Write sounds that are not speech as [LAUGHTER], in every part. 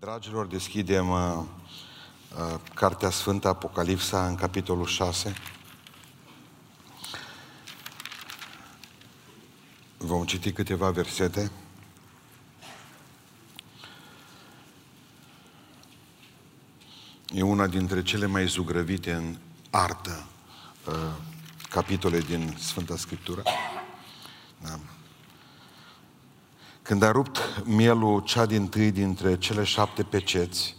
Dragilor, deschidem uh, uh, Cartea Sfântă Apocalipsa în capitolul 6. Vom citi câteva versete. E una dintre cele mai zugrăvite în artă uh, capitole din Sfânta Scriptură. Da. Când a rupt mielul cea din tâi dintre cele șapte peceți,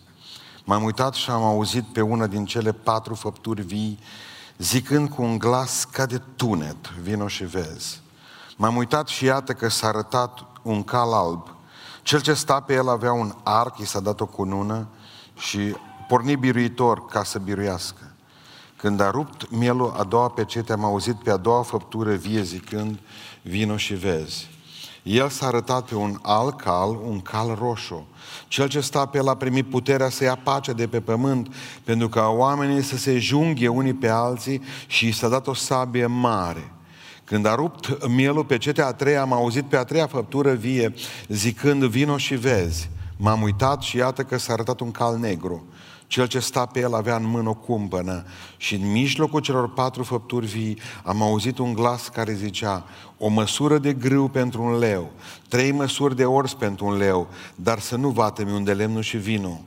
m-am uitat și am auzit pe una din cele patru făpturi vii, zicând cu un glas ca de tunet, vino și vezi. M-am uitat și iată că s-a arătat un cal alb. Cel ce sta pe el avea un arc, i s-a dat o cunună și porni biruitor ca să biruiască. Când a rupt mielul a doua pecete, am auzit pe a doua făptură vie zicând, vino și vezi. El s-a arătat pe un alt cal, un cal roșu. Cel ce sta pe el a primit puterea să ia pacea de pe pământ, pentru ca oamenii să se junghe unii pe alții și și s-a dat o sabie mare. Când a rupt mielul pe cetea a treia, am auzit pe a treia făptură vie, zicând, vino și vezi. M-am uitat și iată că s-a arătat un cal negru. Cel ce sta pe el avea în mână o cumpănă și în mijlocul celor patru făpturi vii am auzit un glas care zicea o măsură de grâu pentru un leu, trei măsuri de ors pentru un leu, dar să nu vatemi unde lemnul și vinul.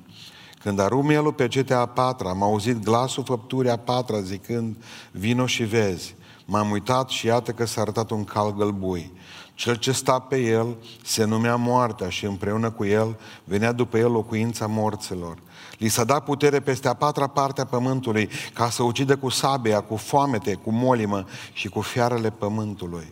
Când a rumelul pe cetea a patra, am auzit glasul făpturii a patra zicând, vino și vezi. M-am uitat și iată că s-a arătat un cal gălbui. Cel ce sta pe el se numea moartea și împreună cu el venea după el locuința morților. Li s-a dat putere peste a patra parte a pământului ca să ucidă cu sabia, cu foamete, cu molimă și cu fiarele pământului.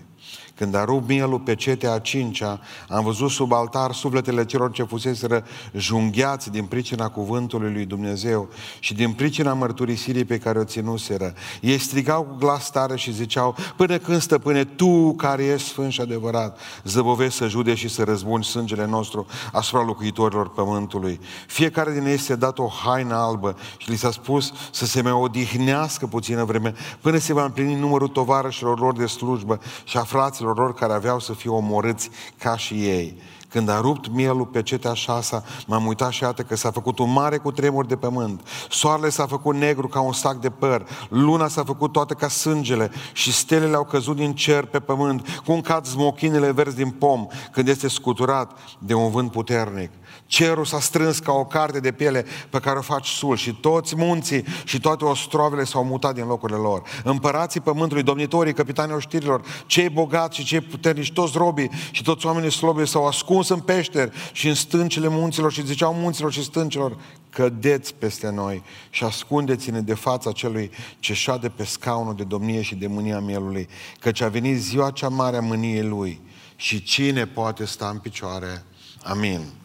Când a rupt mielul pe cetea a cincea, am văzut sub altar sufletele celor ce fuseseră junghiați din pricina cuvântului lui Dumnezeu și din pricina mărturisirii pe care o ținuseră. Ei strigau cu glas tare și ziceau, până când stăpâne, tu care ești sfânt și adevărat, zăbovești să jude și să răzbuni sângele nostru asupra locuitorilor pământului. Fiecare din ei se-a dat o haină albă și li s-a spus să se mai odihnească puțină vreme până se va împlini numărul tovarășilor lor de slujbă și a fraților lor care aveau să fie omorâți ca și ei. Când a rupt mielul pe cetea șasa, m-am uitat și iată că s-a făcut un mare cu tremur de pământ. Soarele s-a făcut negru ca un sac de păr, luna s-a făcut toată ca sângele și stelele au căzut din cer pe pământ, cum cad smochinele verzi din pom când este scuturat de un vânt puternic. Cerul s-a strâns ca o carte de piele pe care o faci sul și toți munții și toate ostrovele s-au mutat din locurile lor. Împărații pământului, domnitorii, capitanii oștirilor, cei bogați și cei puternici, toți robii și toți oamenii slobi s-au ascuns în peșteri și în stâncile munților și ziceau munților și stâncilor, cădeți peste noi și ascundeți-ne de fața celui ce șade pe scaunul de domnie și de mânia mielului, căci a venit ziua cea mare a mâniei lui și cine poate sta în picioare? Amin.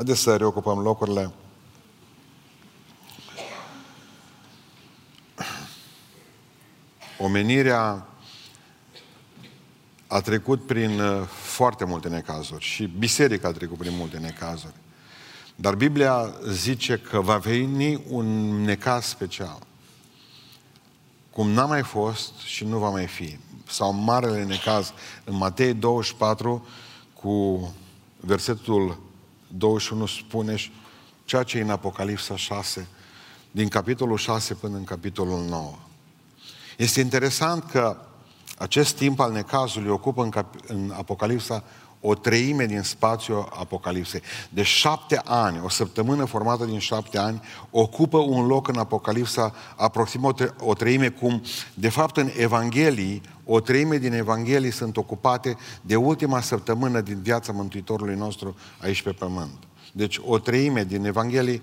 Haideți să reocupăm locurile. Omenirea a trecut prin uh, foarte multe necazuri și biserica a trecut prin multe necazuri. Dar Biblia zice că va veni un necaz special. Cum n-a mai fost și nu va mai fi. Sau marele necaz în Matei 24 cu versetul 21 spune ceea ce e în Apocalipsa 6, din capitolul 6 până în capitolul 9. Este interesant că acest timp al necazului ocupă în, cap- în Apocalipsa o treime din spațiul Apocalipsei. De șapte ani, o săptămână formată din șapte ani, ocupă un loc în Apocalipsa aproximativ o treime, cum de fapt în Evanghelii, o treime din Evanghelii sunt ocupate de ultima săptămână din viața Mântuitorului nostru aici pe pământ. Deci o treime din Evanghelii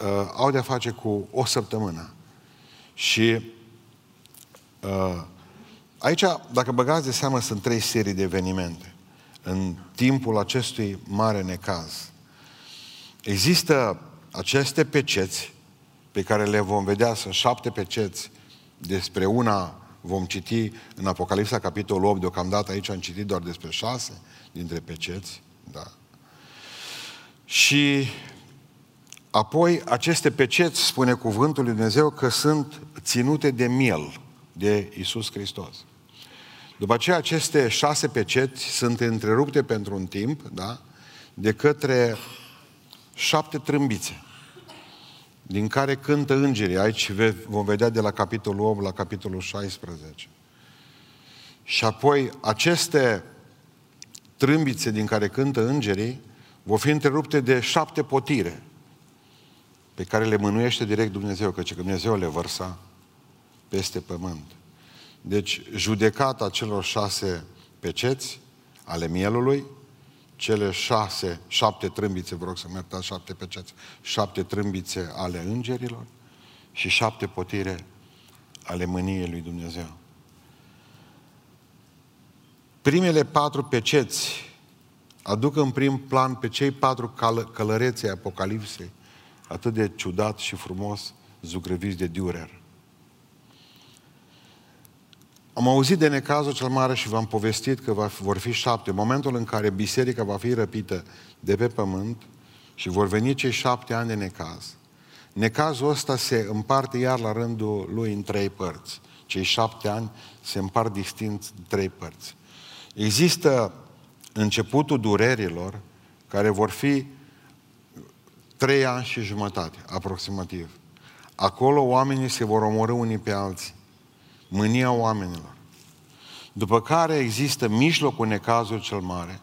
uh, au de-a face cu o săptămână. Și uh, aici, dacă băgați de seamă, sunt trei serii de evenimente în timpul acestui mare necaz. Există aceste peceți pe care le vom vedea, sunt șapte peceți, despre una vom citi în Apocalipsa, capitolul 8, deocamdată aici am citit doar despre șase dintre peceți, da. Și apoi aceste peceți, spune cuvântul lui Dumnezeu, că sunt ținute de miel de Isus Hristos. După aceea, aceste șase peceți sunt întrerupte pentru un timp, da? De către șapte trâmbițe, din care cântă îngerii. Aici vom vedea de la capitolul 8 la capitolul 16. Și apoi aceste trâmbițe din care cântă îngerii vor fi întrerupte de șapte potire pe care le mânuiește direct Dumnezeu, căci Dumnezeu le vărsa peste pământ. Deci, judecata celor șase peceți ale mielului, cele șase, șapte trâmbițe, vă rog să mă șapte peceți, șapte trâmbițe ale îngerilor și șapte potire ale mâniei lui Dumnezeu. Primele patru peceți aduc în prim plan pe cei patru cal- călărețe ai Apocalipsei, atât de ciudat și frumos, zugrăviți de Dürer. Am auzit de necazul cel mare și v-am povestit că va, vor fi șapte. Momentul în care biserica va fi răpită de pe pământ și vor veni cei șapte ani de necaz. Necazul ăsta se împarte iar la rândul lui în trei părți. Cei șapte ani se împart distinct în trei părți. Există începutul durerilor, care vor fi trei ani și jumătate, aproximativ. Acolo oamenii se vor omorâ unii pe alții. Mânia oamenilor. După care există mijlocul necazului cel mare,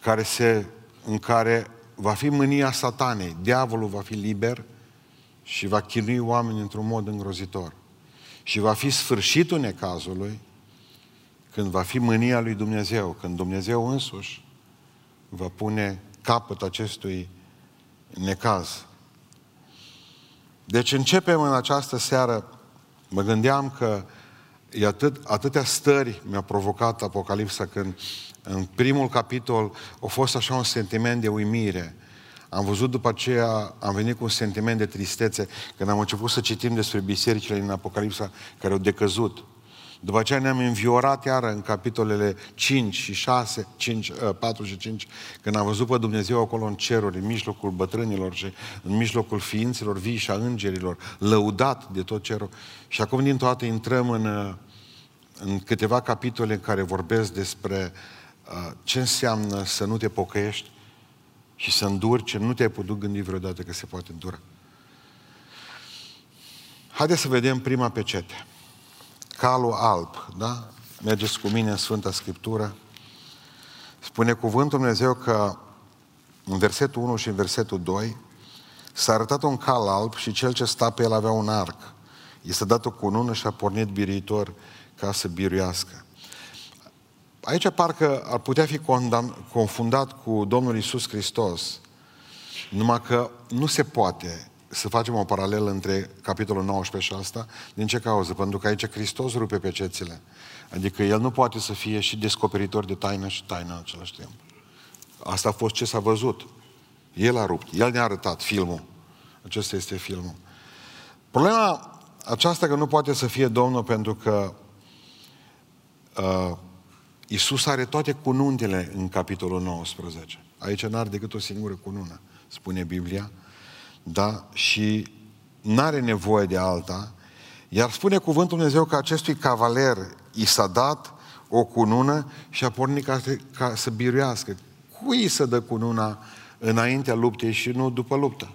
care se, în care va fi mânia satanei. Diavolul va fi liber și va chinui oamenii într-un mod îngrozitor. Și va fi sfârșitul necazului, când va fi mânia lui Dumnezeu, când Dumnezeu însuși va pune capăt acestui necaz. Deci începem în această seară, mă gândeam că e atât, atâtea stări mi-a provocat Apocalipsa când în primul capitol a fost așa un sentiment de uimire. Am văzut după aceea, am venit cu un sentiment de tristețe când am început să citim despre bisericile din Apocalipsa care au decăzut. După aceea ne-am înviorat iară în capitolele 5 și 6, 5, 4 și 5, când am văzut pe Dumnezeu acolo în ceruri, în mijlocul bătrânilor și în mijlocul ființelor vii și a îngerilor, lăudat de tot cerul. Și acum din toate intrăm în, în câteva capitole în care vorbesc despre uh, ce înseamnă să nu te pocăiești și să înduri ce nu te-ai putut gândi vreodată că se poate îndura. Haideți să vedem prima pecete calul alb, da? Mergeți cu mine în Sfânta Scriptură. Spune cuvântul Dumnezeu că în versetul 1 și în versetul 2 s-a arătat un cal alb și cel ce sta pe el avea un arc. I s-a dat o cunună și a pornit biritor ca să biruiască. Aici parcă ar putea fi confundat cu Domnul Isus Hristos, numai că nu se poate să facem o paralelă între capitolul 19 și asta. Din ce cauză? Pentru că aici Hristos rupe pe cețile. Adică El nu poate să fie și descoperitor de taină și taină în același timp. Asta a fost ce s-a văzut. El a rupt. El ne-a arătat filmul. Acesta este filmul. Problema aceasta că nu poate să fie Domnul pentru că uh, Isus are toate cununtele în capitolul 19. Aici n-are decât o singură cunună, spune Biblia da? și nu are nevoie de alta, iar spune cuvântul Dumnezeu că acestui cavaler i s-a dat o cunună și a pornit ca, ca să biruiască. Cui să dă cununa înaintea luptei și nu după luptă?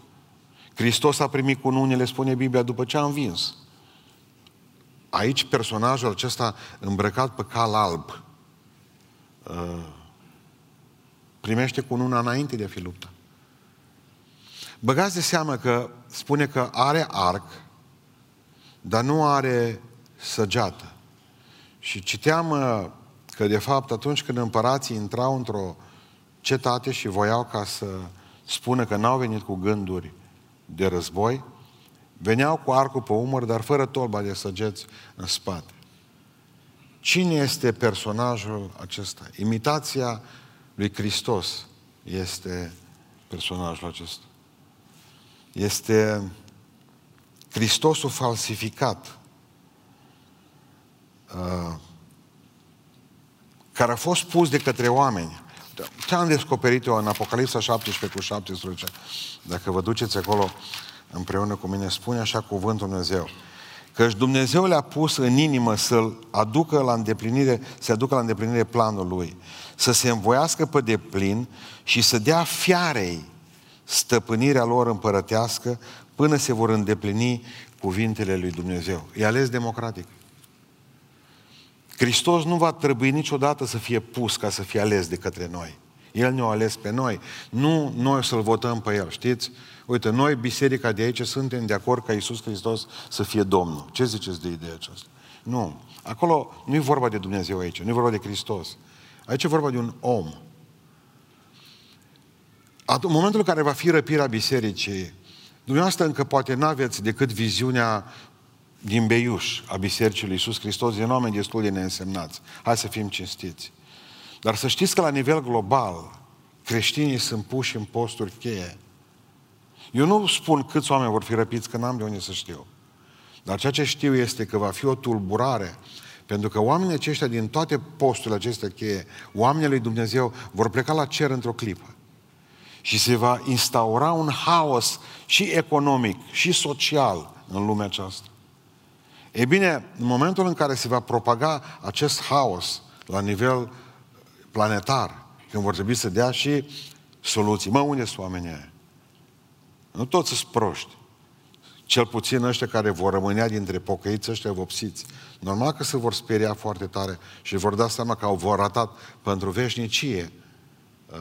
Hristos a primit cununile, spune Biblia, după ce a învins. Aici personajul acesta îmbrăcat pe cal alb uh, primește cununa înainte de a fi luptă. Băgați de seamă că spune că are arc, dar nu are săgeată. Și citeam uh, că, de fapt, atunci când împărații intrau într-o cetate și voiau ca să spună că n-au venit cu gânduri de război, veneau cu arcul pe umăr, dar fără tolba de săgeți în spate. Cine este personajul acesta? Imitația lui Hristos este personajul acesta. Este Hristosul falsificat, uh, care a fost pus de către oameni. Ce am descoperit eu în Apocalipsa 17 cu 17? Dacă vă duceți acolo împreună cu mine, spune așa cuvântul Dumnezeu. Căci Dumnezeu le-a pus în inimă să-l aducă la îndeplinire, să aducă la îndeplinire planul lui. Să se învoiască pe deplin și să dea fiarei stăpânirea lor împărătească până se vor îndeplini cuvintele lui Dumnezeu. E ales democratic. Hristos nu va trebui niciodată să fie pus ca să fie ales de către noi. El ne-a ales pe noi. Nu noi să-L votăm pe El, știți? Uite, noi, biserica de aici, suntem de acord ca Iisus Hristos să fie Domnul. Ce ziceți de ideea aceasta? Nu. Acolo nu e vorba de Dumnezeu aici, nu e vorba de Hristos. Aici e vorba de un om. În momentul în care va fi răpirea bisericii, dumneavoastră încă poate n-aveți decât viziunea din Beiuș a Bisericii lui Iisus Hristos, din oameni destul de neînsemnați. Hai să fim cinstiți. Dar să știți că la nivel global, creștinii sunt puși în posturi cheie. Eu nu spun câți oameni vor fi răpiți, că n-am de unde să știu. Dar ceea ce știu este că va fi o tulburare, pentru că oamenii aceștia din toate posturile acestea cheie, oamenii lui Dumnezeu, vor pleca la cer într-o clipă. Și se va instaura un haos și economic, și social în lumea aceasta. E bine, în momentul în care se va propaga acest haos la nivel planetar, când vor trebui să dea și soluții. Mă, unde sunt oamenii aia? Nu toți sunt proști. Cel puțin ăștia care vor rămânea dintre pocăiți ăștia vopsiți. Normal că se vor speria foarte tare și vor da seama că au vor ratat pentru veșnicie uh,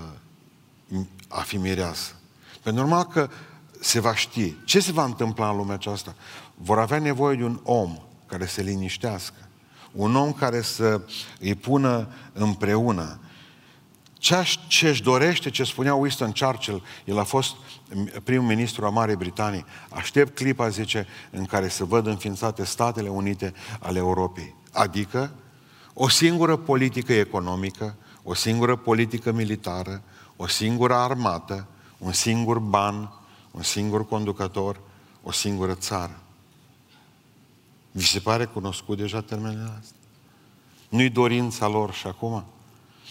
a fi mireasă. Pentru normal că se va ști ce se va întâmpla în lumea aceasta. Vor avea nevoie de un om care să liniștească. Un om care să îi pună împreună. Ce își dorește, ce spunea Winston Churchill, el a fost primul ministru a Marii Britanii, aștept clipa, zice, în care să văd înființate Statele Unite ale Europei. Adică o singură politică economică, o singură politică militară, o singură armată, un singur ban, un singur conducător, o singură țară. Vi se pare cunoscut deja termenele astea? Nu-i dorința lor și acum?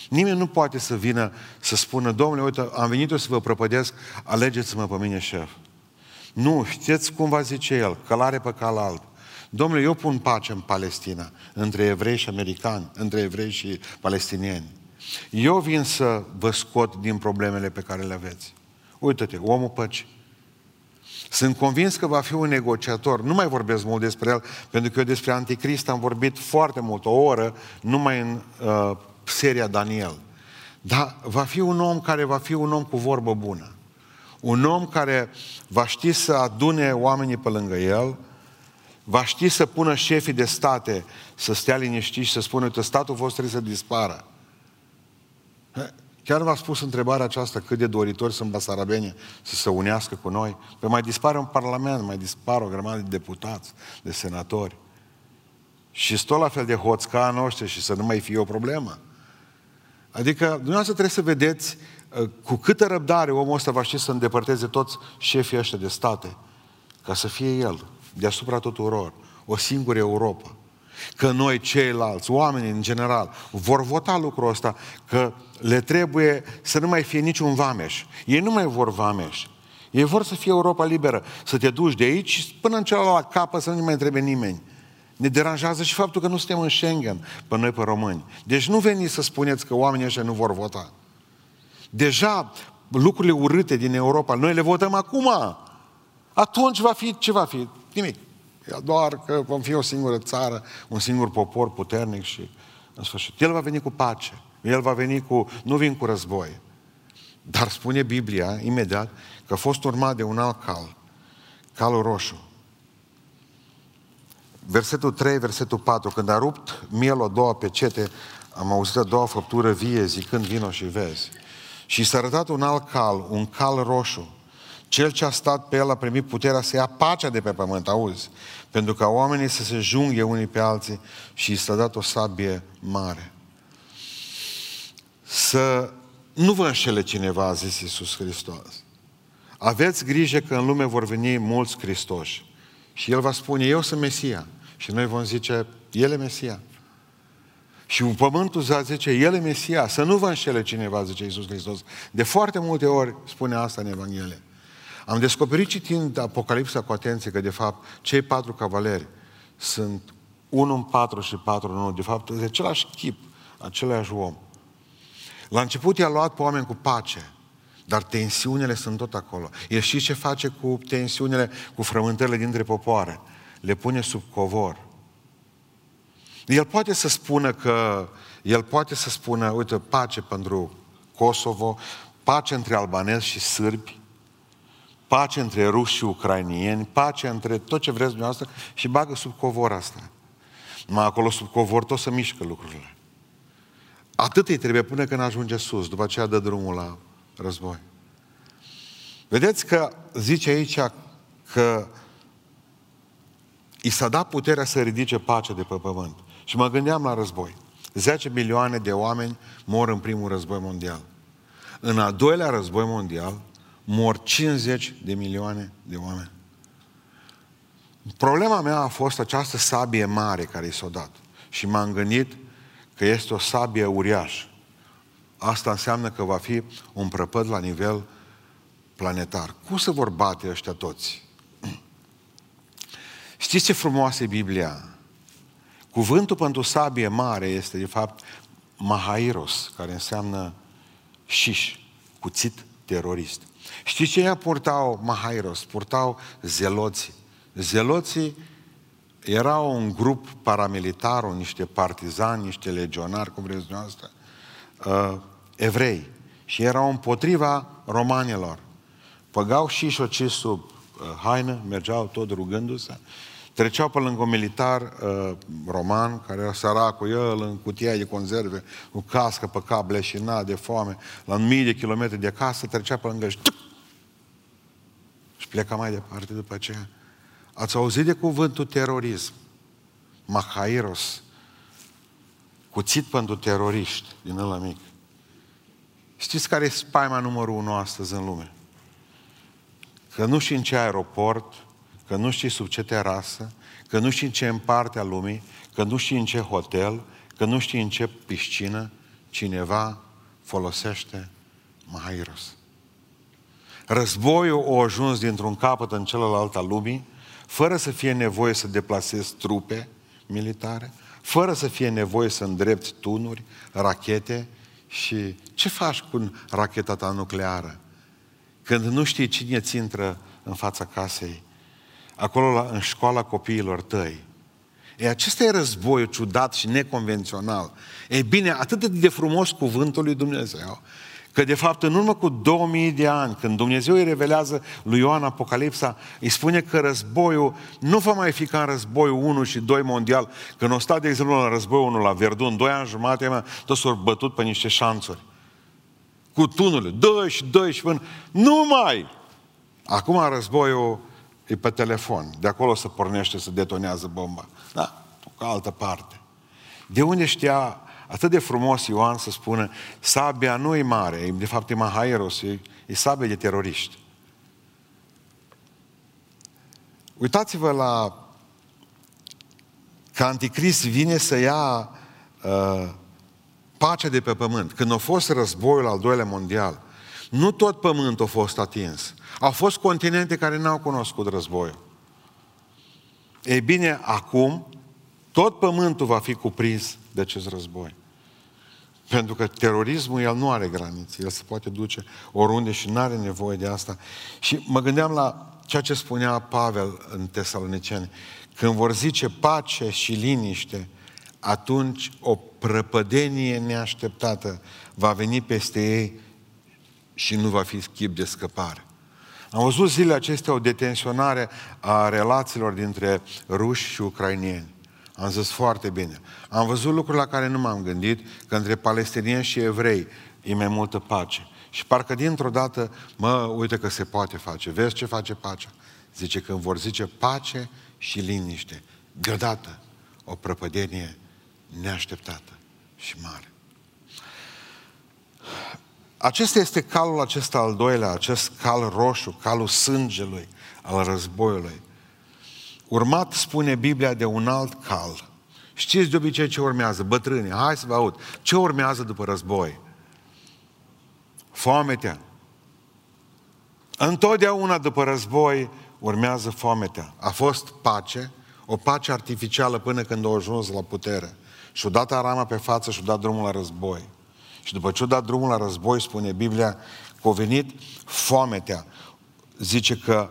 Nimeni nu poate să vină să spună, domnule, uite, am venit eu să vă prăpădesc, alegeți-mă pe mine șef. Nu, știți cum va zice el, călare pe cal alb. Domnule, eu pun pace în Palestina, între evrei și americani, între evrei și palestinieni. Eu vin să vă scot din problemele pe care le aveți. Uită-te, omul păcii. Sunt convins că va fi un negociator. Nu mai vorbesc mult despre el, pentru că eu despre Anticrist am vorbit foarte mult, o oră, numai în uh, seria Daniel. Dar va fi un om care va fi un om cu vorbă bună. Un om care va ști să adune oamenii pe lângă el, va ști să pună șefii de state să stea liniștiți și să spună că statul vostru trebuie să dispară. Chiar v-a spus întrebarea aceasta cât de doritori sunt basarabeni să se unească cu noi? Păi mai dispare un parlament, mai dispare o grămadă de deputați, de senatori. Și tot la fel de hoți ca noștri și să nu mai fie o problemă. Adică, dumneavoastră trebuie să vedeți uh, cu câtă răbdare omul ăsta va ști să îndepărteze toți șefii ăștia de state, ca să fie el, deasupra tuturor, o singură Europa. Că noi ceilalți, oamenii în general, vor vota lucrul ăsta, că le trebuie să nu mai fie niciun vameș. Ei nu mai vor vameș. Ei vor să fie Europa liberă, să te duci de aici până în celălalt capă să nu mai trebuie nimeni. Ne deranjează și faptul că nu suntem în Schengen, pe noi, pe români. Deci nu veniți să spuneți că oamenii ăștia nu vor vota. Deja lucrurile urâte din Europa, noi le votăm acum. Atunci va fi, ce va fi? Nimic. Doar că vom fi o singură țară, un singur popor puternic și în sfârșit. El va veni cu pace. El va veni cu, nu vin cu război. Dar spune Biblia, imediat, că a fost urmat de un alt cal, calul roșu. Versetul 3, versetul 4, când a rupt mielul a doua pecete, am auzit a doua făptură vie zicând vino și vezi. Și s-a arătat un alt cal, un cal roșu. Cel ce a stat pe el a primit puterea să ia pacea de pe pământ, auzi? Pentru ca oamenii să se junghe unii pe alții și s-a dat o sabie mare. Să nu vă înșele cineva, a zis Iisus Hristos. Aveți grijă că în lume vor veni mulți Hristoși. Și El va spune, eu sunt Mesia. Și noi vom zice, El e Mesia. Și pământul va zice, El e Mesia. Să nu vă înșele cineva, zice Iisus Hristos. De foarte multe ori spune asta în Evanghelie. Am descoperit citind Apocalipsa cu atenție că de fapt cei patru cavaleri sunt unul în patru și patru în unul. De fapt, de același chip, același om. La început i-a luat pe oameni cu pace, Dar tensiunile sunt tot acolo. El știți ce face cu tensiunile, cu frământările dintre popoare? Le pune sub covor. El poate să spună că, el poate să spună, uite, pace pentru Kosovo, pace între albanezi și sârbi, pace între ruși și ucrainieni, pace între tot ce vreți dumneavoastră și bagă sub covor asta. Numai acolo sub covor tot să mișcă lucrurile. Atât îi trebuie până când ajunge sus, după aceea dă drumul la război. Vedeți că zice aici că i s-a dat puterea să ridice pacea de pe pământ. Și mă gândeam la război. 10 milioane de oameni mor în primul război mondial. În al doilea război mondial mor 50 de milioane de oameni. Problema mea a fost această sabie mare care i s-a dat. Și m-am gândit că este o sabie uriașă. Asta înseamnă că va fi un prăpăd la nivel planetar. Cum se vor bate ăștia toți? [CLEARS THROAT] Știți ce frumoasă e Biblia? Cuvântul pentru sabie mare este, de fapt, Mahairos, care înseamnă șiș, cuțit terorist. Știți ce ea purtau Mahairos? Purtau zeloții. Zeloții erau un grup paramilitar, niște partizani, niște legionari, cum vreți dumneavoastră, uh, evrei. Și erau împotriva romanilor. Păgau și șoci sub uh, haină, mergeau tot rugându-se Treceau pe lângă un militar uh, roman, care era săracul, el în cutia de conserve, cu cască pe cap, leșinat de foame, la mii de kilometri de acasă, trecea pe lângă și, și pleca mai departe după aceea. Ați auzit de cuvântul terorism? Mahairos. Cuțit pentru teroriști din ăla mic. Știți care e spaima numărul unu astăzi în lume? Că nu știi în ce aeroport, că nu știi sub ce terasă, că nu știi în ce împarte a lumii, că nu știi în ce hotel, că nu știi în ce piscină, cineva folosește Mahairos. Războiul a ajuns dintr-un capăt în celălalt al lumii, fără să fie nevoie să deplasezi trupe militare, fără să fie nevoie să îndrepti tunuri, rachete și ce faci cu racheta ta nucleară? Când nu știi cine ți intră în fața casei acolo la, în școala copiilor tăi. E, acesta e războiul ciudat și neconvențional. E bine, atât de frumos cuvântul lui Dumnezeu, că de fapt în urmă cu 2000 de ani, când Dumnezeu îi revelează lui Ioan Apocalipsa, îi spune că războiul nu va mai fi ca în războiul 1 și 2 mondial, când o stat, de exemplu, la războiul 1 la Verdun, 2 ani jumate, mă, toți s-au bătut pe niște șanțuri. Cu tunurile, dă și dă și până... Nu mai! Acum războiul e pe telefon. De acolo se pornește, să detonează bomba. Da, cu altă parte. De unde știa atât de frumos Ioan să spună sabia nu e mare, de fapt e Mahairos, e, e sabia de teroriști. Uitați-vă la că Anticrist vine să ia uh, pacea de pe pământ. Când a fost războiul al doilea mondial, nu tot pământul a fost atins. Au fost continente care n-au cunoscut războiul. Ei bine, acum, tot pământul va fi cuprins de acest război. Pentru că terorismul, el nu are granițe, el se poate duce oriunde și nu are nevoie de asta. Și mă gândeam la ceea ce spunea Pavel în Tesaloniceni. Când vor zice pace și liniște, atunci o prăpădenie neașteptată va veni peste ei și nu va fi schimb de scăpare. Am văzut zilele acestea o detenționare a relațiilor dintre ruși și ucrainieni. Am zis foarte bine. Am văzut lucruri la care nu m-am gândit, că între palestinieni și evrei e mai multă pace. Și parcă dintr-o dată, mă, uite că se poate face. Vezi ce face pacea? Zice, când vor zice pace și liniște, deodată o prăpădenie neașteptată și mare. Acesta este calul acesta al doilea, acest cal roșu, calul sângelui, al războiului. Urmat, spune Biblia, de un alt cal. Știți de obicei ce urmează? Bătrâni, hai să vă aud. Ce urmează după război? Foametea. Întotdeauna după război urmează foametea. A fost pace, o pace artificială până când au ajuns la putere. Și-o dat arama pe față și-o dat drumul la război. Și după ce a dat drumul la război, spune Biblia, că a venit foametea. Zice că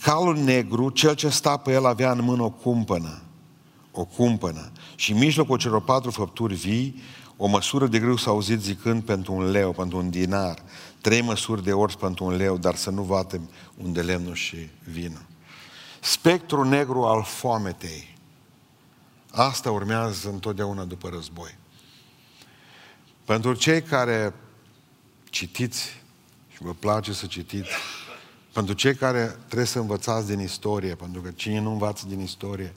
calul negru, cel ce sta pe el avea în mână o cumpănă. O cumpănă. Și în mijlocul celor patru făpturi vii, o măsură de grâu s-a auzit zicând pentru un leu, pentru un dinar, trei măsuri de ors pentru un leu, dar să nu vatem unde lemnul și vină. Spectrul negru al foametei. Asta urmează întotdeauna după război. Pentru cei care citiți și vă place să citiți, pentru cei care trebuie să învățați din istorie, pentru că cine nu învață din istorie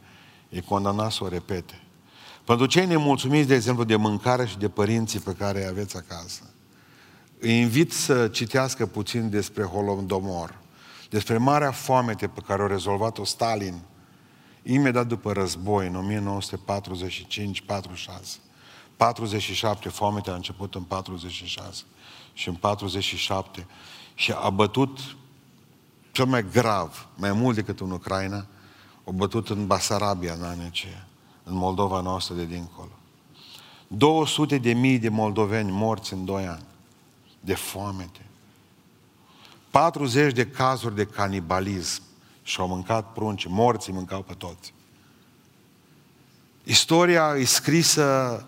e condamnat să o repete. Pentru cei nemulțumiți, de exemplu, de mâncare și de părinții pe care îi aveți acasă, îi invit să citească puțin despre Holodomor, despre marea foamete pe care a rezolvat-o Stalin imediat după război, în 1945-46. 47, foamea a început în 46 și în 47 și a bătut cel mai grav, mai mult decât în Ucraina, a bătut în Basarabia în anii aceia, în Moldova noastră de dincolo. 200 de mii de moldoveni morți în 2 ani de foamete. 40 de cazuri de canibalism și au mâncat prunci, morții mâncau pe toți. Istoria e scrisă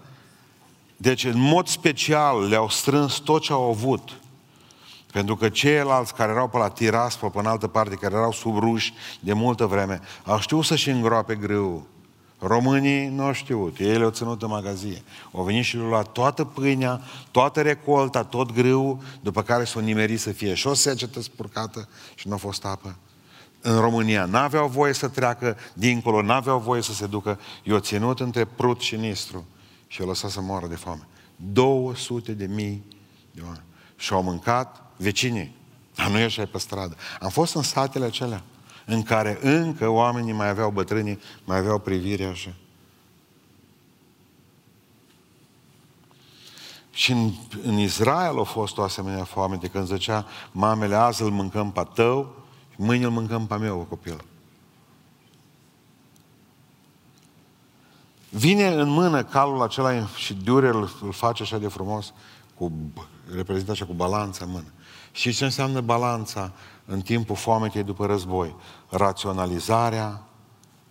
deci, în mod special, le-au strâns tot ce au avut. Pentru că ceilalți care erau pe la Tiraspol, pe în altă parte, care erau sub ruși de multă vreme, au știut să-și îngroape grâu. Românii nu au știut, ei le-au ținut în magazie. Au venit și le-au luat toată pâinea, toată recolta, tot grâu, după care s-au nimerit să fie și o secetă spurcată și nu a fost apă. În România n-aveau voie să treacă dincolo, n-aveau voie să se ducă. I-au ținut între Prut și Nistru și o lăsat să moară de foame. 200 de mii de oameni. Și au mâncat vecinii. Dar nu ieșai pe stradă. Am fost în satele acelea în care încă oamenii mai aveau bătrânii, mai aveau privire așa. Și în, în Israel a fost o asemenea foame de când zicea mamele, azi îl mâncăm pe tău, mâine îl mâncăm pe meu, copil. Vine în mână calul acela și Durel îl face așa de frumos, cu, reprezintă așa cu balanța în mână. Și ce înseamnă balanța în timpul foametei după război? Raționalizarea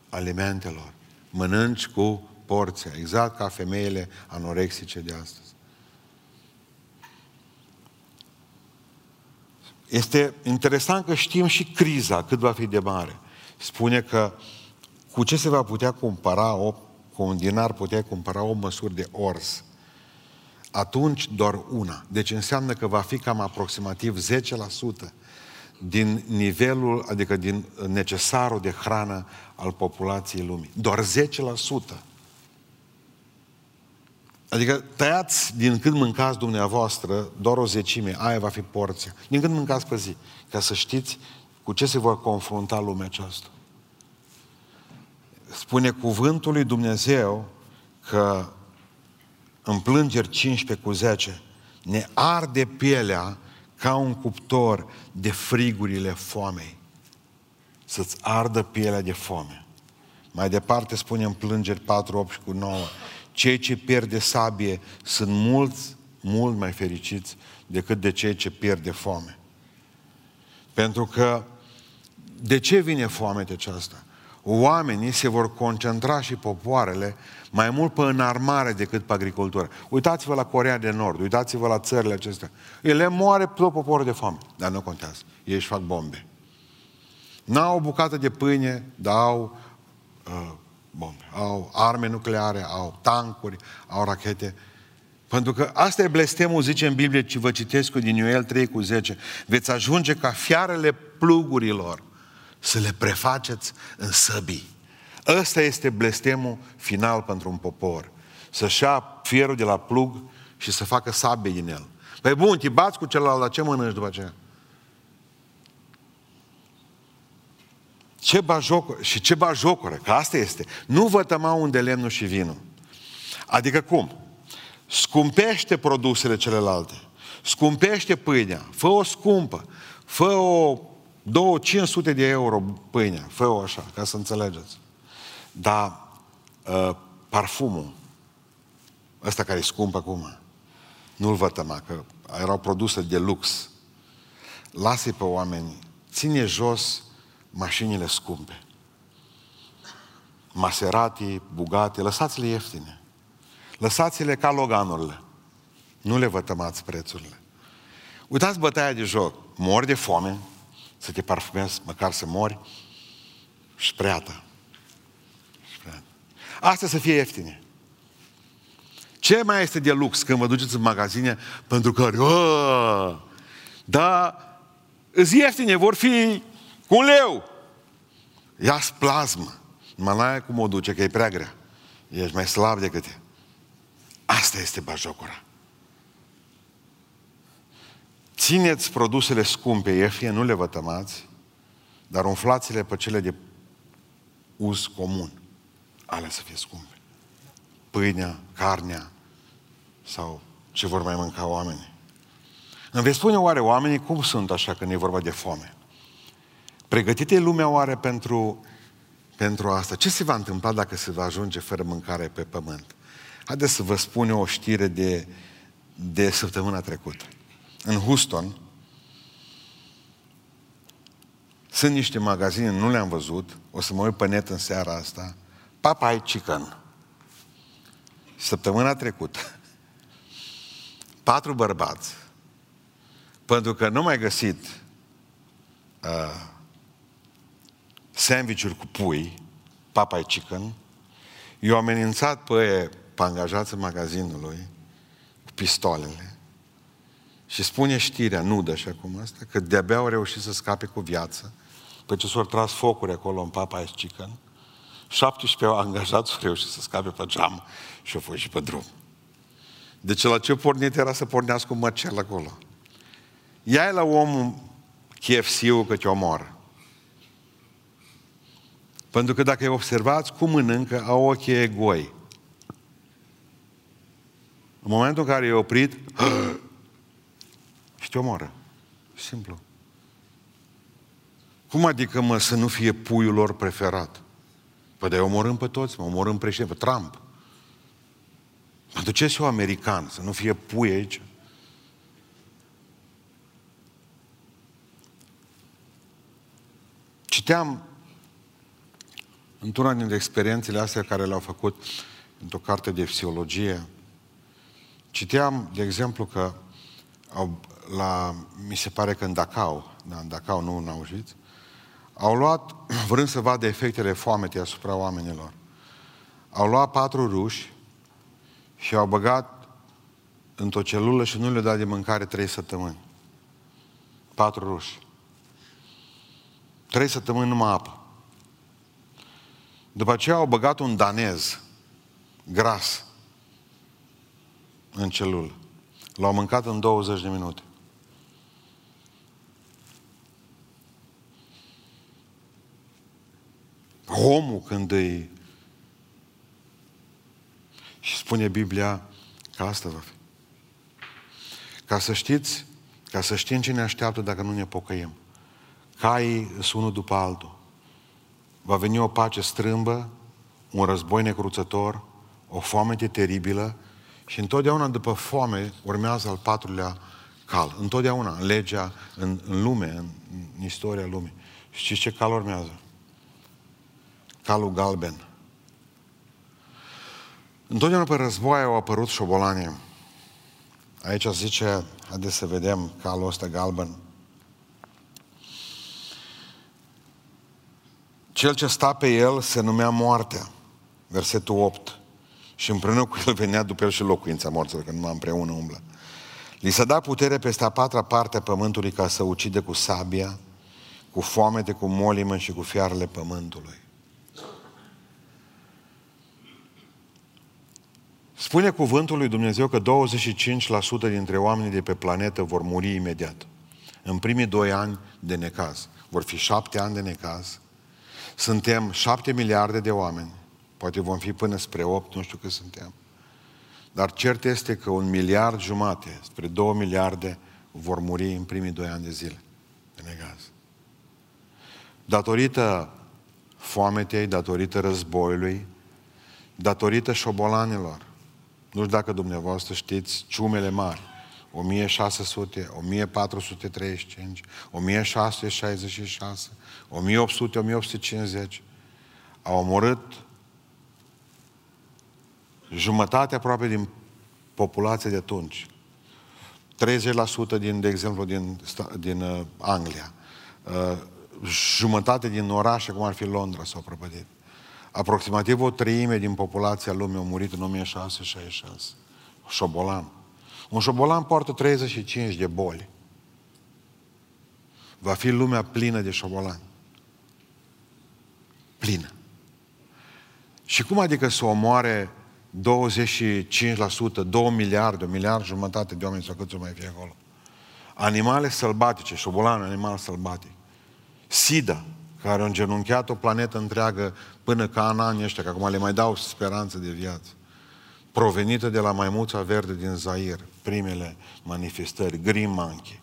alimentelor. Mănânci cu porția, exact ca femeile anorexice de astăzi. Este interesant că știm și criza cât va fi de mare. Spune că cu ce se va putea compara o cu un dinar puteai cumpăra o măsură de ors. Atunci doar una. Deci înseamnă că va fi cam aproximativ 10% din nivelul, adică din necesarul de hrană al populației lumii. Doar 10%. Adică tăiați din când mâncați dumneavoastră doar o zecime, aia va fi porția. Din când mâncați pe zi. Ca să știți cu ce se va confrunta lumea aceasta spune cuvântul lui Dumnezeu că în plângeri 15 cu 10 ne arde pielea ca un cuptor de frigurile foamei. Să-ți ardă pielea de foame. Mai departe spune în plângeri 4, 8 cu 9 cei ce pierd de sabie sunt mulți, mult mai fericiți decât de cei ce pierd de foame. Pentru că de ce vine foamea aceasta? Oamenii se vor concentra și popoarele mai mult pe înarmare decât pe agricultură. Uitați-vă la Corea de Nord, uitați-vă la țările acestea. Ele moare tot poporul de foame, dar nu contează. Ei își fac bombe. N-au o bucată de pâine, dar au uh, bombe. Au arme nucleare, au tancuri, au rachete. Pentru că asta e blestemul, zice în Biblie, ce vă citesc cu din Ioel 3 cu 10. Veți ajunge ca fiarele plugurilor să le prefaceți în săbii. Ăsta este blestemul final pentru un popor. Să-și ia fierul de la plug și să facă sabie din el. Păi bun, te bați cu celălalt, la ce mănânci după aceea? Ce bajocură, și ce bajocură, că asta este. Nu vă tăma unde lemnul și vinul. Adică cum? Scumpește produsele celelalte. Scumpește pâinea. Fă-o scumpă. Fă-o două, 500 de euro pâinea, fă-o așa, ca să înțelegeți. Dar uh, parfumul, ăsta care e scump acum, nu-l vătăma, că erau produse de lux. Lasă pe oameni, ține jos mașinile scumpe. Maserati, Bugatti, lăsați-le ieftine. Lăsați-le ca loganurile. Nu le vătămați prețurile. Uitați bătaia de joc. Mori de foame, să te parfumezi, măcar să mori, și preata. Asta să fie ieftine. Ce mai este de lux când vă duceți în magazine pentru că, da, îți ieftine, vor fi cu un leu. ia plasmă. Mă n cum o duce, că e prea grea. Ești mai slab decât e. Asta este bajocura. Țineți produsele scumpe, ieftine, nu le vătămați, dar umflați-le pe cele de uz comun. Ale să fie scumpe. Pâinea, carnea sau ce vor mai mânca oamenii. Îmi vei spune oare oamenii cum sunt așa când e vorba de foame? Pregătită e lumea oare pentru, pentru asta? Ce se va întâmpla dacă se va ajunge fără mâncare pe pământ? Haideți să vă spun o știre de, de săptămâna trecută. În Houston sunt niște magazine, nu le-am văzut, o să mă uit pe net în seara asta, Popeye Chicken. Săptămâna trecută, [LAUGHS] patru bărbați, pentru că nu mai găsit uh, sandvișuri cu pui, Popeye Chicken, i-au amenințat pe, pe angajații magazinului cu pistolele și spune știrea, nu de așa cum asta, că de-abia au reușit să scape cu viață, pe ce s-au tras focuri acolo în Papa Chicken, 17 angajați au reușit să scape pe geam și au fost și pe drum. Deci la ce pornit era să pornească un măcel acolo. Ia la omul KFC-ul că te omoară. Pentru că dacă observați cum mănâncă, au ochii goi. În momentul în care e oprit, și te omoară. Simplu. Cum adică, mă, să nu fie puiul lor preferat? Păi de omorâm pe toți, mă, omorâm președinte, pe Trump. Pentru ce să american, să nu fie pui aici? Citeam într-una dintre experiențele astea care le-au făcut într-o carte de psihologie, citeam, de exemplu, că au, la, mi se pare că în Dachau, da, în Dachau, nu în Auschwitz, au luat, [CLEARS THROAT] vrând să vadă efectele foametei asupra oamenilor, au luat patru ruși și au băgat într-o celulă și nu le-au dat de mâncare trei săptămâni. Patru ruși. Trei săptămâni numai apă. După aceea au băgat un danez gras în celulă. L-au mâncat în 20 de minute. Omul când îi... Și spune Biblia că asta va fi. Ca să știți, ca să știm ce ne așteaptă dacă nu ne pocăim. Caii sunt unul după altul. Va veni o pace strâmbă, un război necruțător, o foamete teribilă și întotdeauna după foame urmează al patrulea cal. Întotdeauna, în legea, în, în lume, în, în istoria lumii. Și știți ce cal urmează? Calul galben. Întotdeauna pe război au apărut șobolanii. Aici zice, haideți să vedem calul ăsta galben. Cel ce sta pe el se numea moartea. Versetul 8. Și împreună cu el venea după el și locuința morților, că numai împreună umblă. Li s-a dat putere peste a patra parte a pământului ca să ucide cu sabia, cu foamete, cu molimă și cu fiarele pământului. Spune cuvântul lui Dumnezeu că 25% dintre oamenii de pe planetă vor muri imediat. În primii doi ani de necaz. Vor fi șapte ani de necaz. Suntem șapte miliarde de oameni. Poate vom fi până spre opt, nu știu cât suntem. Dar cert este că un miliard jumate, spre două miliarde, vor muri în primii doi ani de zile de necaz. Datorită foametei, datorită războiului, datorită șobolanilor, nu știu dacă dumneavoastră știți ciumele mari. 1600, 1435, 1666, 1800, 1850. Au omorât jumătate aproape din populația de atunci. 30% din, de exemplu, din, din uh, Anglia. Uh, jumătate din orașe, cum ar fi Londra, s-au prăpădit. Aproximativ o treime din populația lumii a murit în 1666. Șobolan. Un șobolan poartă 35 de boli. Va fi lumea plină de șobolani. Plină. Și cum adică să omoare 25%, 2 miliarde, 1 miliard jumătate de oameni sau cât să mai fie acolo? Animale sălbatice, șobolan, animal sălbatic. SIDA, care au îngenunchiat o planetă întreagă până ca în anii ăștia, că acum le mai dau speranță de viață. Provenită de la maimuța verde din Zair, primele manifestări, Green Monkey.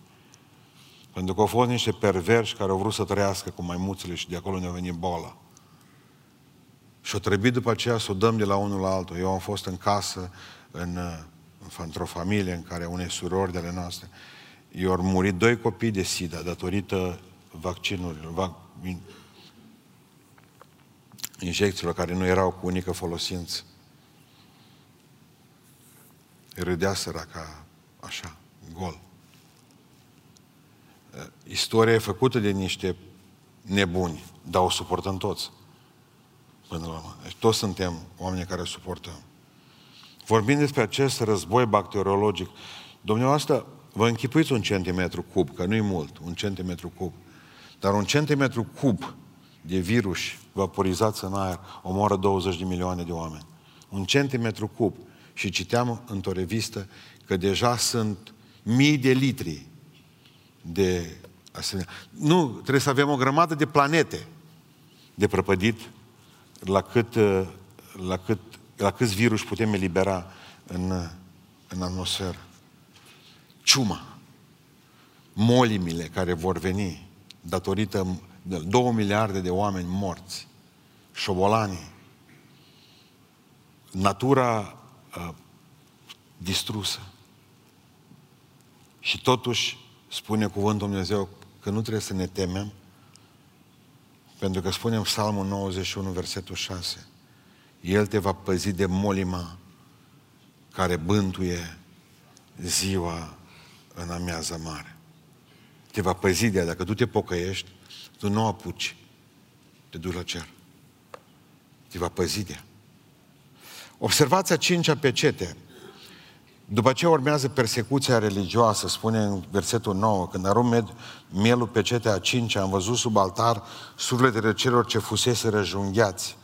Pentru că au fost niște perversi care au vrut să trăiască cu maimuțele și de acolo ne-a venit boala. Și o trebuie după aceea să o dăm de la unul la altul. Eu am fost în casă, în, într-o familie în care unei surori de ale noastre, i au murit doi copii de SIDA datorită vaccinurilor, vac, injecțiilor care nu erau cu unică folosință. Râdea săraca așa, gol. Istoria e făcută de niște nebuni, dar o suportăm toți. Până la urmă. Deci toți suntem oameni care suportăm. Vorbim despre acest război bacteriologic. Dumneavoastră, vă închipuiți un centimetru cub, că nu-i mult, un centimetru cub. Dar un centimetru cub de virus vaporizați în aer omoară 20 de milioane de oameni. Un centimetru cub. Și citeam într-o revistă că deja sunt mii de litri de asemenea. Nu, trebuie să avem o grămadă de planete de prăpădit la cât, la cât, la câți virus putem elibera în, în atmosferă. Ciuma, molimile care vor veni, datorită de două miliarde de oameni morți, șobolanii, natura uh, distrusă. Și totuși spune cuvântul Dumnezeu că nu trebuie să ne temem, pentru că spune în Psalmul 91, versetul 6, El te va păzi de molima care bântuie ziua în amiază mare te va păzi de ea. Dacă tu te pocăiești, tu nu apuci, te duci la cer. Te va păzi de ea. Observația cincea pecete. După ce urmează persecuția religioasă, spune în versetul 9, când arum mielul pecetea a cincea, am văzut sub altar sufletele celor ce fusese răjungheați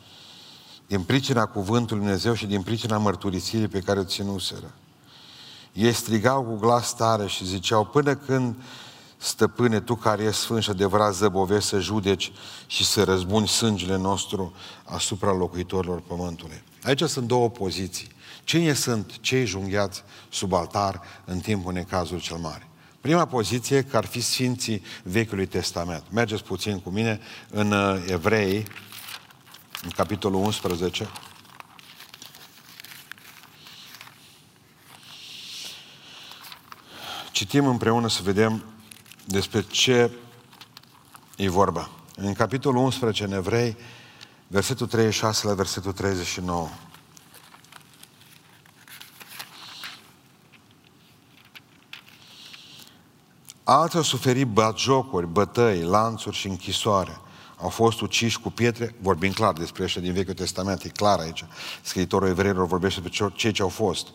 din pricina cuvântului Dumnezeu și din pricina mărturisirii pe care o ținuseră. Ei strigau cu glas tare și ziceau, până când Stăpâne, Tu care ești sfânt și adevărat zăbovești să judeci și să răzbuni sângele nostru asupra locuitorilor pământului. Aici sunt două poziții. Cine sunt cei junghiați sub altar în timpul necazului cel mare? Prima poziție, că ar fi Sfinții Vechiului Testament. Mergeți puțin cu mine în uh, Evrei, în capitolul 11. Citim împreună să vedem despre ce e vorba. În capitolul 11 în Evrei, versetul 36 la versetul 39. Alții au suferit batjocuri, bătăi, lanțuri și închisoare au fost uciși cu pietre, vorbim clar despre ăștia din Vechiul Testament, e clar aici. Scriitorul evreilor vorbește despre cei ce au fost.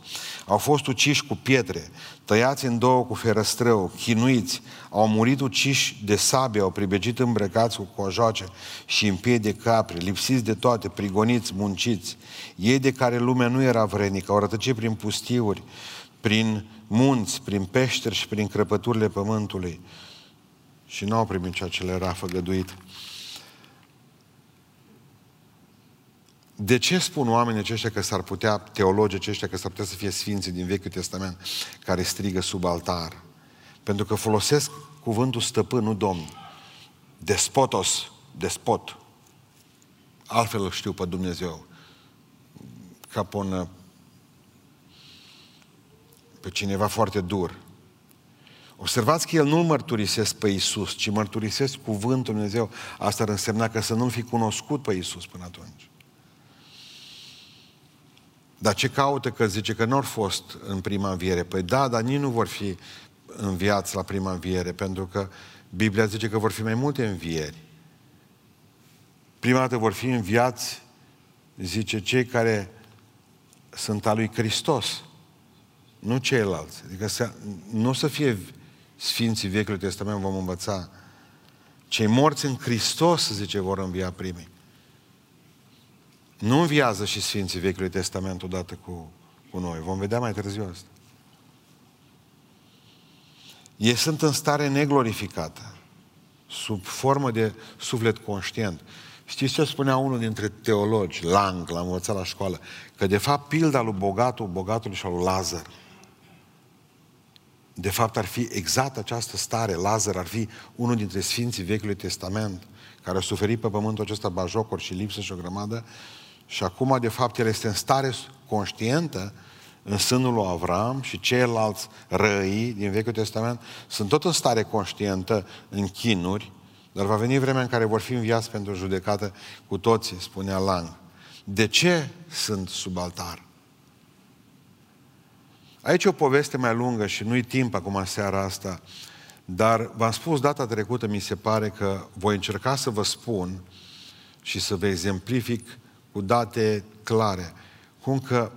Au fost uciși cu pietre, tăiați în două cu ferăstrău, chinuiți, au murit uciși de sabie, au pribegit îmbrăcați cu cojoace și în piei de capre, lipsiți de toate, prigoniți, munciți. Ei de care lumea nu era vrenică, au rătăcit prin pustiuri, prin munți, prin peșteri și prin crăpăturile pământului și nu au primit ceea ce le era făgăduit. De ce spun oamenii aceștia că s-ar putea, teologii aceștia, că s-ar putea să fie sfinții din Vechiul Testament care strigă sub altar? Pentru că folosesc cuvântul stăpân, nu domn. Despotos, despot. Altfel îl știu pe Dumnezeu. Ca pe un, pe cineva foarte dur. Observați că el nu-L mărturisesc pe Iisus, ci mărturisesc cuvântul Dumnezeu. Asta ar însemna că să nu-L fi cunoscut pe Iisus până atunci. Dar ce caută că zice că nu au fost în prima înviere? Păi da, dar nici nu vor fi înviați la prima înviere, pentru că Biblia zice că vor fi mai multe învieri. Prima dată vor fi înviați, zice, cei care sunt al lui Hristos, nu ceilalți. Adică să, nu să fie Sfinții Vechiului Testament, vom învăța. Cei morți în Hristos, zice, vor învia primii. Nu înviază și Sfinții Vechiului Testament odată cu, cu noi. Vom vedea mai târziu asta. Ei sunt în stare neglorificată, sub formă de suflet conștient. Știți ce spunea unul dintre teologi, Lang, l-am învățat la școală, că de fapt pilda lui bogatul, bogatul și al lui Lazar, de fapt ar fi exact această stare. Lazar ar fi unul dintre Sfinții Vechiului Testament, care a suferit pe pământul acesta bajocuri și lipsă și o grămadă, și acum, de fapt, el este în stare conștientă în sânul lui Avram și ceilalți răi din Vechiul Testament sunt tot în stare conștientă în chinuri, dar va veni vremea în care vor fi înviați pentru judecată cu toții, spunea Lang. De ce sunt sub altar? Aici e o poveste mai lungă și nu-i timp acum seara asta, dar v-am spus data trecută, mi se pare că voi încerca să vă spun și să vă exemplific cu date clare, cum că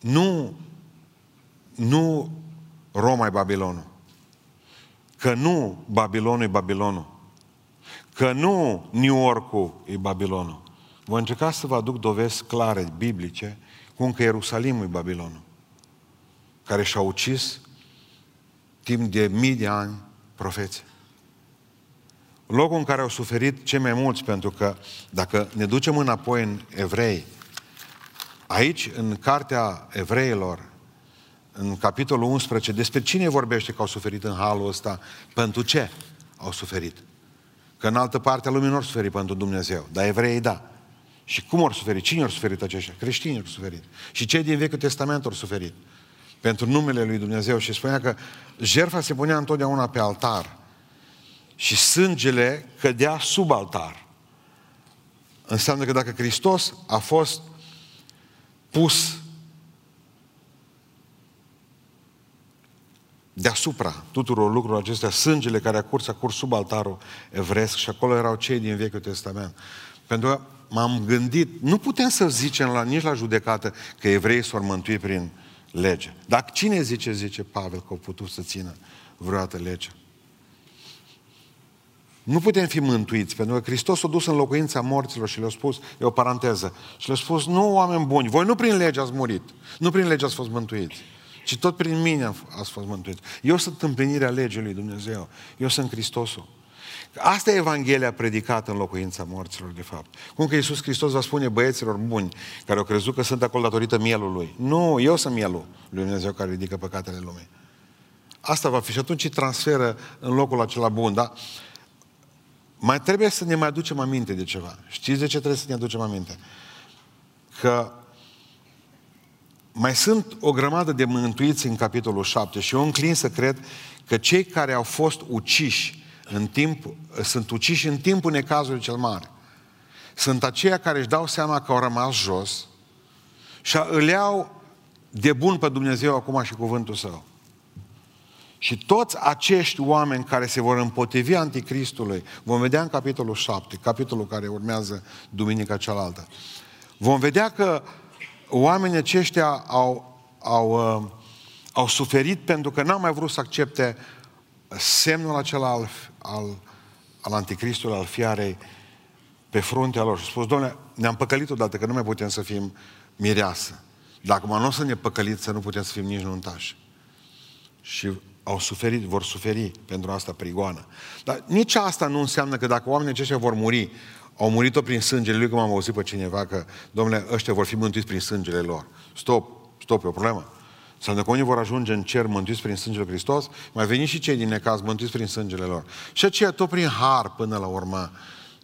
nu, nu Roma e Babilonul, că nu Babilonul e Babilonul, că nu New Yorkul e Babilonul. Voi încerca să vă aduc dovezi clare, biblice, cum că Ierusalimul e Babilonul, care și-a ucis timp de mii de ani profeții. Locul în care au suferit cei mai mulți, pentru că dacă ne ducem înapoi în evrei, aici, în cartea evreilor, în capitolul 11, despre cine vorbește că au suferit în halul ăsta, pentru ce au suferit. Că în altă parte a lumii nu au suferit pentru Dumnezeu, dar evreii da. Și cum au suferit? Cine au suferit aceștia? Creștinii au suferit. Și cei din Vechiul Testament au suferit. Pentru numele lui Dumnezeu. Și spunea că jertfa se punea întotdeauna pe altar și sângele cădea sub altar. Înseamnă că dacă Hristos a fost pus deasupra tuturor lucrurilor acestea, sângele care a curs, a curs sub altarul evresc și acolo erau cei din Vechiul Testament. Pentru că m-am gândit, nu putem să zicem la, nici la judecată că evreii s-au mântuit prin lege. Dar cine zice, zice Pavel, că au putut să țină vreodată legea? Nu putem fi mântuiți, pentru că Hristos a dus în locuința morților și le-a spus, e o paranteză, și le-a spus, nu oameni buni, voi nu prin lege ați murit, nu prin lege ați fost mântuiți, ci tot prin mine ați fost mântuiți. Eu sunt împlinirea legii lui Dumnezeu, eu sunt Hristosul. Asta e Evanghelia predicată în locuința morților, de fapt. Cum că Iisus Hristos va spune băieților buni, care au crezut că sunt acolo datorită mielului. Nu, eu sunt mielul lui Dumnezeu care ridică păcatele lumii. Asta va fi. Și atunci transferă în locul acela bun, da? Mai trebuie să ne mai aducem aminte de ceva. Știți de ce trebuie să ne aducem aminte? Că mai sunt o grămadă de mântuiți în capitolul 7 și eu înclin să cred că cei care au fost uciși în timp, sunt uciși în timpul necazului cel mare. Sunt aceia care își dau seama că au rămas jos și îl iau de bun pe Dumnezeu acum și cuvântul său. Și toți acești oameni care se vor împotrivi anticristului, vom vedea în capitolul 7, capitolul care urmează duminica cealaltă, vom vedea că oamenii aceștia au, au, uh, au suferit pentru că n-au mai vrut să accepte semnul acela al, al, al anticristului, al fiarei, pe fruntea lor. Și a spus, domnule, ne-am păcălit odată că nu mai putem să fim mireasă. Dacă nu o să ne păcălit, să nu putem să fim nici nuntași. Și au suferit, vor suferi pentru asta prigoană. Dar nici asta nu înseamnă că dacă oamenii aceștia vor muri, au murit-o prin sângele lui, cum am auzit pe cineva că, domnule, ăștia vor fi mântuiți prin sângele lor. Stop, stop, e o problemă. Înseamnă că unii vor ajunge în cer mântuiți prin sângele Hristos, mai veni și cei din necaz mântuiți prin sângele lor. Și aceia tot prin har până la urmă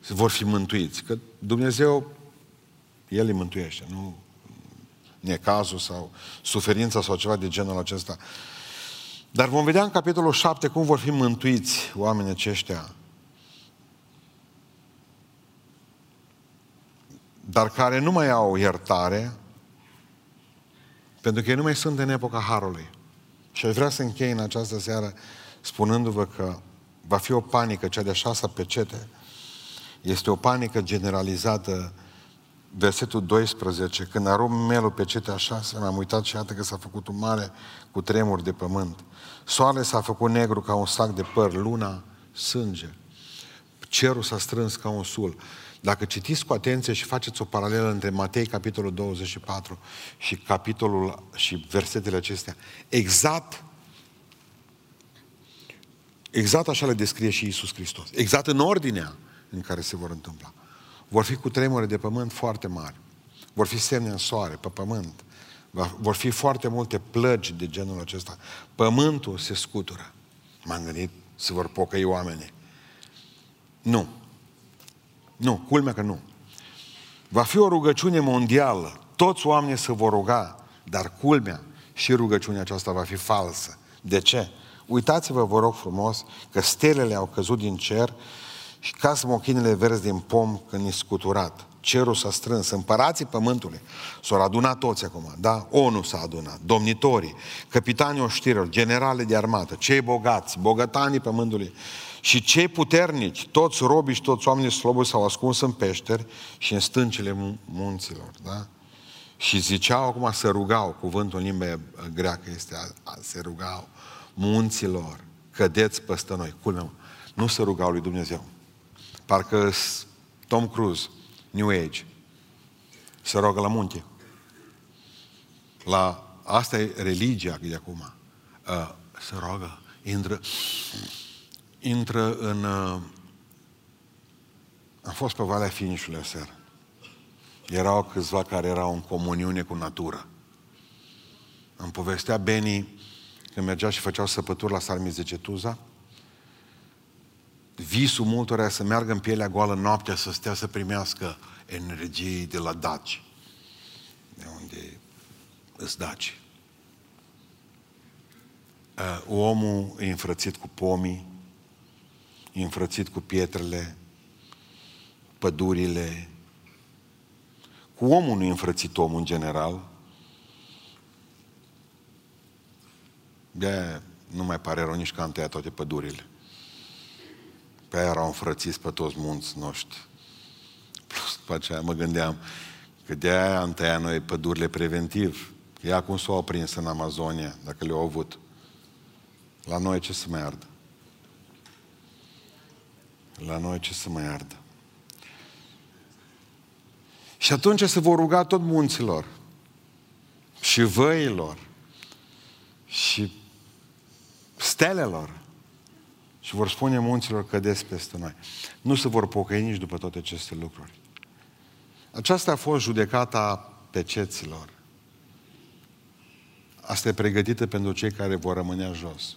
vor fi mântuiți. Că Dumnezeu, El îi mântuiește, nu necazul sau suferința sau ceva de genul acesta. Dar vom vedea în capitolul 7 cum vor fi mântuiți oamenii aceștia. Dar care nu mai au iertare, pentru că ei nu mai sunt în epoca Harului. Și aș vrea să închei în această seară spunându-vă că va fi o panică, cea de șasea pecete. Este o panică generalizată versetul 12, când arum melul pe cetea șase, m-am uitat și iată că s-a făcut un mare cu tremur de pământ. Soarele s-a făcut negru ca un sac de păr, luna sânge. Cerul s-a strâns ca un sul. Dacă citiți cu atenție și faceți o paralelă între Matei, capitolul 24 și capitolul și versetele acestea, exact exact așa le descrie și Isus Hristos. Exact în ordinea în care se vor întâmpla. Vor fi cu tremure de pământ foarte mari. Vor fi semne în soare, pe pământ. Vor fi foarte multe plăgi de genul acesta. Pământul se scutură. M-am gândit să vor pocăi oamenii. Nu. Nu, culmea că nu. Va fi o rugăciune mondială. Toți oamenii se vor ruga, dar culmea și rugăciunea aceasta va fi falsă. De ce? Uitați-vă, vă rog frumos, că stelele au căzut din cer și ca smochinile verzi din pom când e scuturat. Cerul s-a strâns, împărații pământului s-au adunat toți acum, da? ONU s-a adunat, domnitorii, capitanii oștirilor, generale de armată, cei bogați, bogătanii pământului și cei puternici, toți robii și toți oamenii sloburi s-au ascuns în peșteri și în stâncile munților, da? Și ziceau acum să rugau, cuvântul în limba greacă este a, a, se rugau, munților, cădeți peste noi. Culmea, nu se rugau lui Dumnezeu. Parcă Tom Cruise, New Age, se roagă la munte. La, asta e religia de acum. Uh, se roagă, intră, intră în... Uh, am fost pe Valea Finișului aseară. Erau câțiva care erau în comuniune cu natura. Îmi povestea Beni când mergea și făceau săpături la Sarmizegetuza, visul multora să meargă în pielea goală noaptea, să stea să primească energie de la daci. De unde îți daci. Uh, omul e înfrățit cu pomii, e înfrățit cu pietrele, pădurile. Cu omul nu e înfrățit omul în general. de nu mai pare rău nici că am tăiat toate pădurile. Pe aia erau înfrățiți pe toți munți noștri. Plus, după aceea mă gândeam că de aia am tăiat noi pădurile preventiv. Ea cum s-au prins în Amazonia, dacă le-au avut. La noi ce să mai ardă? La noi ce să mai ardă? Și atunci se vor ruga tot munților și văilor și stelelor și vor spune munților cădeți peste noi. Nu se vor pocăi nici după toate aceste lucruri. Aceasta a fost judecata peceților. Asta e pregătită pentru cei care vor rămâne jos.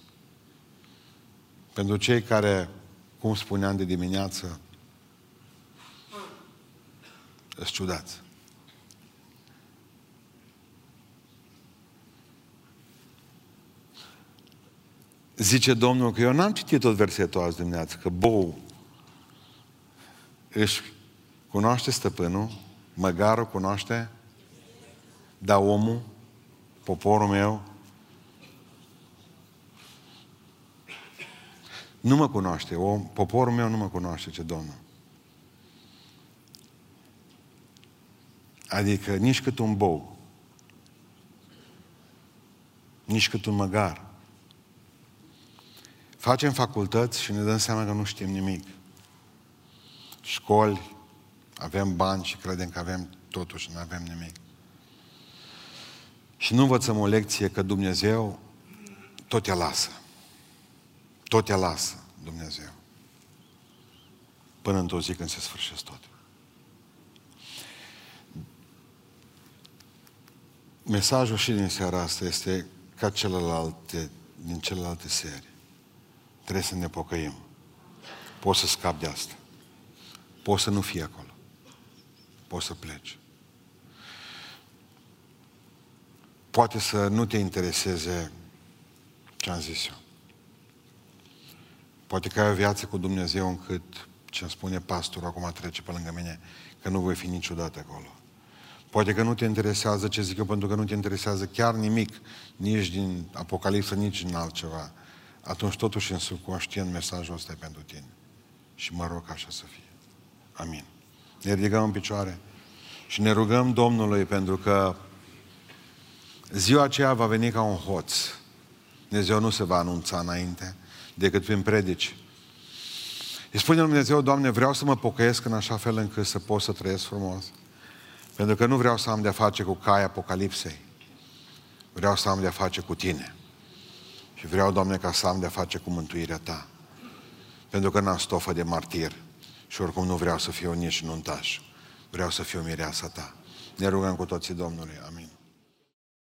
Pentru cei care, cum spuneam de dimineață, sunt ciudați. Zice Domnul că eu n-am citit tot versetul azi dimineață, că bou. Își cunoaște stăpânul, măgarul cunoaște, dar omul, poporul meu, nu mă cunoaște, om, poporul meu nu mă cunoaște, ce Domnul. Adică nici cât un bou, nici cât un măgar, Facem facultăți și ne dăm seama că nu știm nimic. Școli, avem bani și credem că avem totul și nu avem nimic. Și nu învățăm o lecție că Dumnezeu tot te lasă. Tot te lasă Dumnezeu. Până într-o zi când se sfârșesc tot. Mesajul și din seara asta este ca celelalte, din celelalte serii. Trebuie să ne pocăim. Poți să scapi de asta. Poți să nu fii acolo. Poți să pleci. Poate să nu te intereseze ce am zis eu. Poate că ai o viață cu Dumnezeu încât ce-mi spune pastorul acum trece pe lângă mine, că nu voi fi niciodată acolo. Poate că nu te interesează ce zic eu, pentru că nu te interesează chiar nimic, nici din Apocalipsă, nici din altceva. Atunci totuși în subconștient mesajul ăsta e pentru tine. Și mă rog așa să fie. Amin. Ne ridicăm în picioare și ne rugăm Domnului pentru că ziua aceea va veni ca un hoț. Dumnezeu nu se va anunța înainte decât prin predici. Îi spune Lui Dumnezeu, Doamne, vreau să mă pocăiesc în așa fel încât să pot să trăiesc frumos. Pentru că nu vreau să am de-a face cu cai apocalipsei. Vreau să am de-a face cu Tine. Și vreau, Doamne, ca să am de-a face cu mântuirea Ta. Pentru că n-am stofă de martir. Și oricum nu vreau să fiu nici nuntaș. Vreau să fiu mireasa Ta. Ne rugăm cu toții Domnului. Amin.